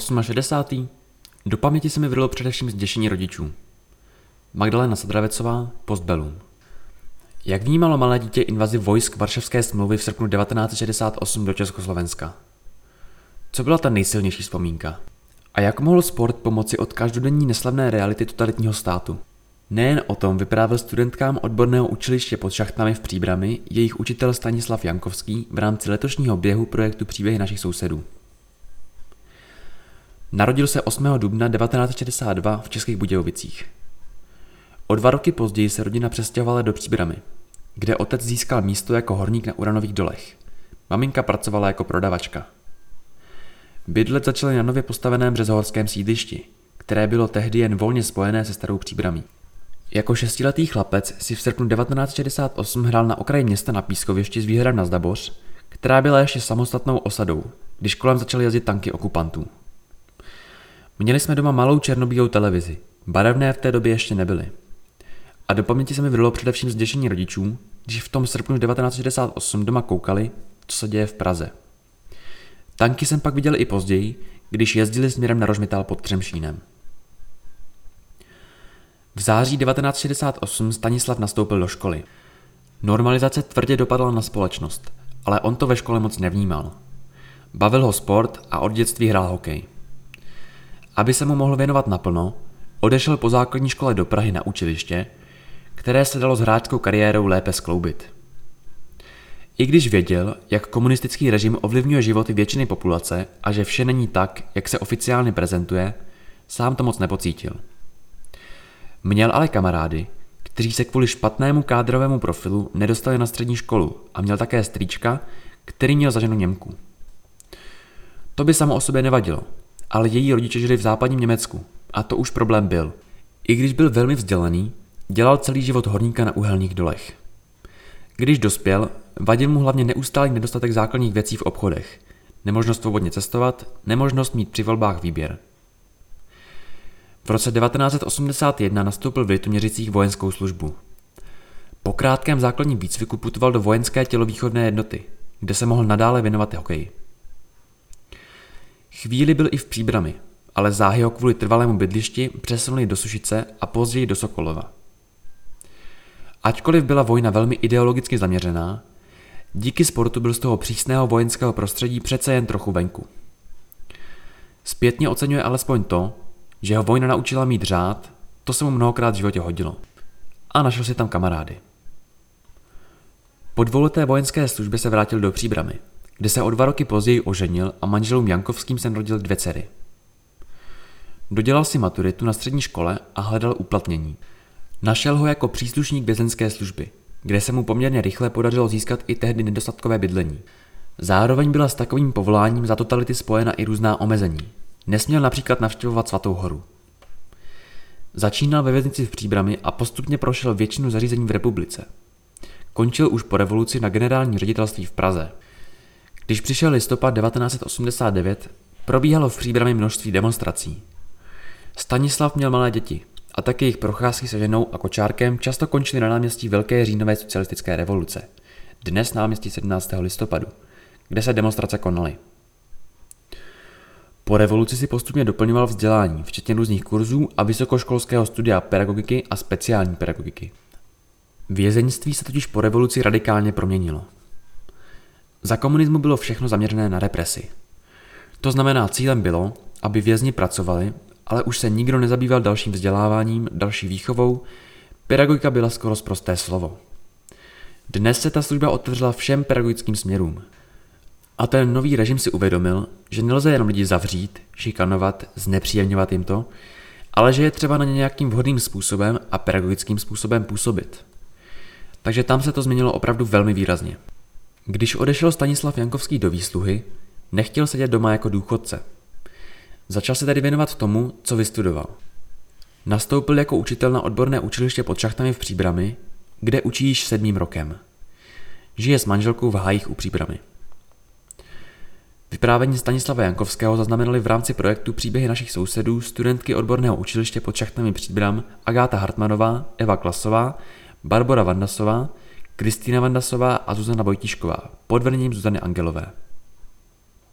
68. Do paměti se mi vrilo především zděšení rodičů. Magdalena Sadravecová, Postbellum. Jak vnímalo malé dítě invazi vojsk Varšavské smlouvy v srpnu 1968 do Československa? Co byla ta nejsilnější vzpomínka? A jak mohl sport pomoci od každodenní neslavné reality totalitního státu? Nejen o tom vyprávěl studentkám odborného učiliště pod šachtami v Příbrami jejich učitel Stanislav Jankovský v rámci letošního běhu projektu Příběhy našich sousedů. Narodil se 8. dubna 1962 v Českých Budějovicích. O dva roky později se rodina přestěhovala do Příbramy, kde otec získal místo jako horník na uranových dolech. Maminka pracovala jako prodavačka. Bydlet začaly na nově postaveném březohorském sídlišti, které bylo tehdy jen volně spojené se starou příbramí. Jako šestiletý chlapec si v srpnu 1968 hrál na okraji města na pískovišti s výhradem na Zdaboř, která byla ještě samostatnou osadou, když kolem začaly jezdit tanky okupantů. Měli jsme doma malou černobílou televizi, barevné v té době ještě nebyly. A do paměti se mi vrilo především zděšení rodičů, když v tom srpnu 1968 doma koukali, co se děje v Praze. Tanky jsem pak viděl i později, když jezdili směrem na Rožmitál pod Třemšínem. V září 1968 Stanislav nastoupil do školy. Normalizace tvrdě dopadla na společnost, ale on to ve škole moc nevnímal. Bavil ho sport a od dětství hrál hokej. Aby se mu mohl věnovat naplno, odešel po základní škole do Prahy na učiliště, které se dalo s hráčskou kariérou lépe skloubit. I když věděl, jak komunistický režim ovlivňuje životy většiny populace a že vše není tak, jak se oficiálně prezentuje, sám to moc nepocítil. Měl ale kamarády, kteří se kvůli špatnému kádrovému profilu nedostali na střední školu a měl také strýčka, který měl zaženu Němku. To by samo o sobě nevadilo, ale její rodiče žili v západním Německu a to už problém byl. I když byl velmi vzdělaný, dělal celý život horníka na uhelných dolech. Když dospěl, vadil mu hlavně neustálý nedostatek základních věcí v obchodech, nemožnost svobodně cestovat, nemožnost mít při volbách výběr. V roce 1981 nastoupil v Litoměřicích vojenskou službu. Po krátkém základním výcviku putoval do vojenské tělovýchovné jednoty, kde se mohl nadále věnovat hokeji. Chvíli byl i v Příbrami, ale záhy ho kvůli trvalému bydlišti přesunuli do Sušice a později do Sokolova. Ačkoliv byla vojna velmi ideologicky zaměřená, díky sportu byl z toho přísného vojenského prostředí přece jen trochu venku. Zpětně oceňuje alespoň to, že ho vojna naučila mít řád, to se mu mnohokrát v životě hodilo. A našel si tam kamarády. Po dvouleté vojenské službě se vrátil do Příbramy, kde se o dva roky později oženil a manželům Jankovským se narodil dvě dcery. Dodělal si maturitu na střední škole a hledal uplatnění. Našel ho jako příslušník vězenské služby, kde se mu poměrně rychle podařilo získat i tehdy nedostatkové bydlení. Zároveň byla s takovým povoláním za totality spojena i různá omezení, Nesměl například navštěvovat Svatou horu. Začínal ve věznici v Příbrami a postupně prošel většinu zařízení v republice. Končil už po revoluci na generální ředitelství v Praze. Když přišel listopad 1989, probíhalo v Příbrami množství demonstrací. Stanislav měl malé děti a také jejich procházky se ženou a kočárkem často končily na náměstí Velké říjnové socialistické revoluce, dnes náměstí 17. listopadu, kde se demonstrace konaly. Po revoluci si postupně doplňoval vzdělání, včetně různých kurzů a vysokoškolského studia pedagogiky a speciální pedagogiky. Vězeňství se totiž po revoluci radikálně proměnilo. Za komunismu bylo všechno zaměřené na represi. To znamená, cílem bylo, aby vězni pracovali, ale už se nikdo nezabýval dalším vzděláváním, další výchovou, pedagogika byla skoro zprosté slovo. Dnes se ta služba otevřela všem pedagogickým směrům – a ten nový režim si uvědomil, že nelze jenom lidi zavřít, šikanovat, znepříjemňovat jim to, ale že je třeba na ně nějakým vhodným způsobem a pedagogickým způsobem působit. Takže tam se to změnilo opravdu velmi výrazně. Když odešel Stanislav Jankovský do výsluhy, nechtěl sedět doma jako důchodce. Začal se tedy věnovat tomu, co vystudoval. Nastoupil jako učitel na odborné učiliště pod šachtami v Příbrami, kde učí již sedmým rokem. Žije s manželkou v hájích u Příbramy. Vyprávění Stanislava Jankovského zaznamenali v rámci projektu Příběhy našich sousedů studentky odborného učiliště pod šachtami Příbram Agáta Hartmanová, Eva Klasová, Barbara Vandasová, Kristýna Vandasová a Zuzana Vojtíšková pod vedením Zuzany Angelové.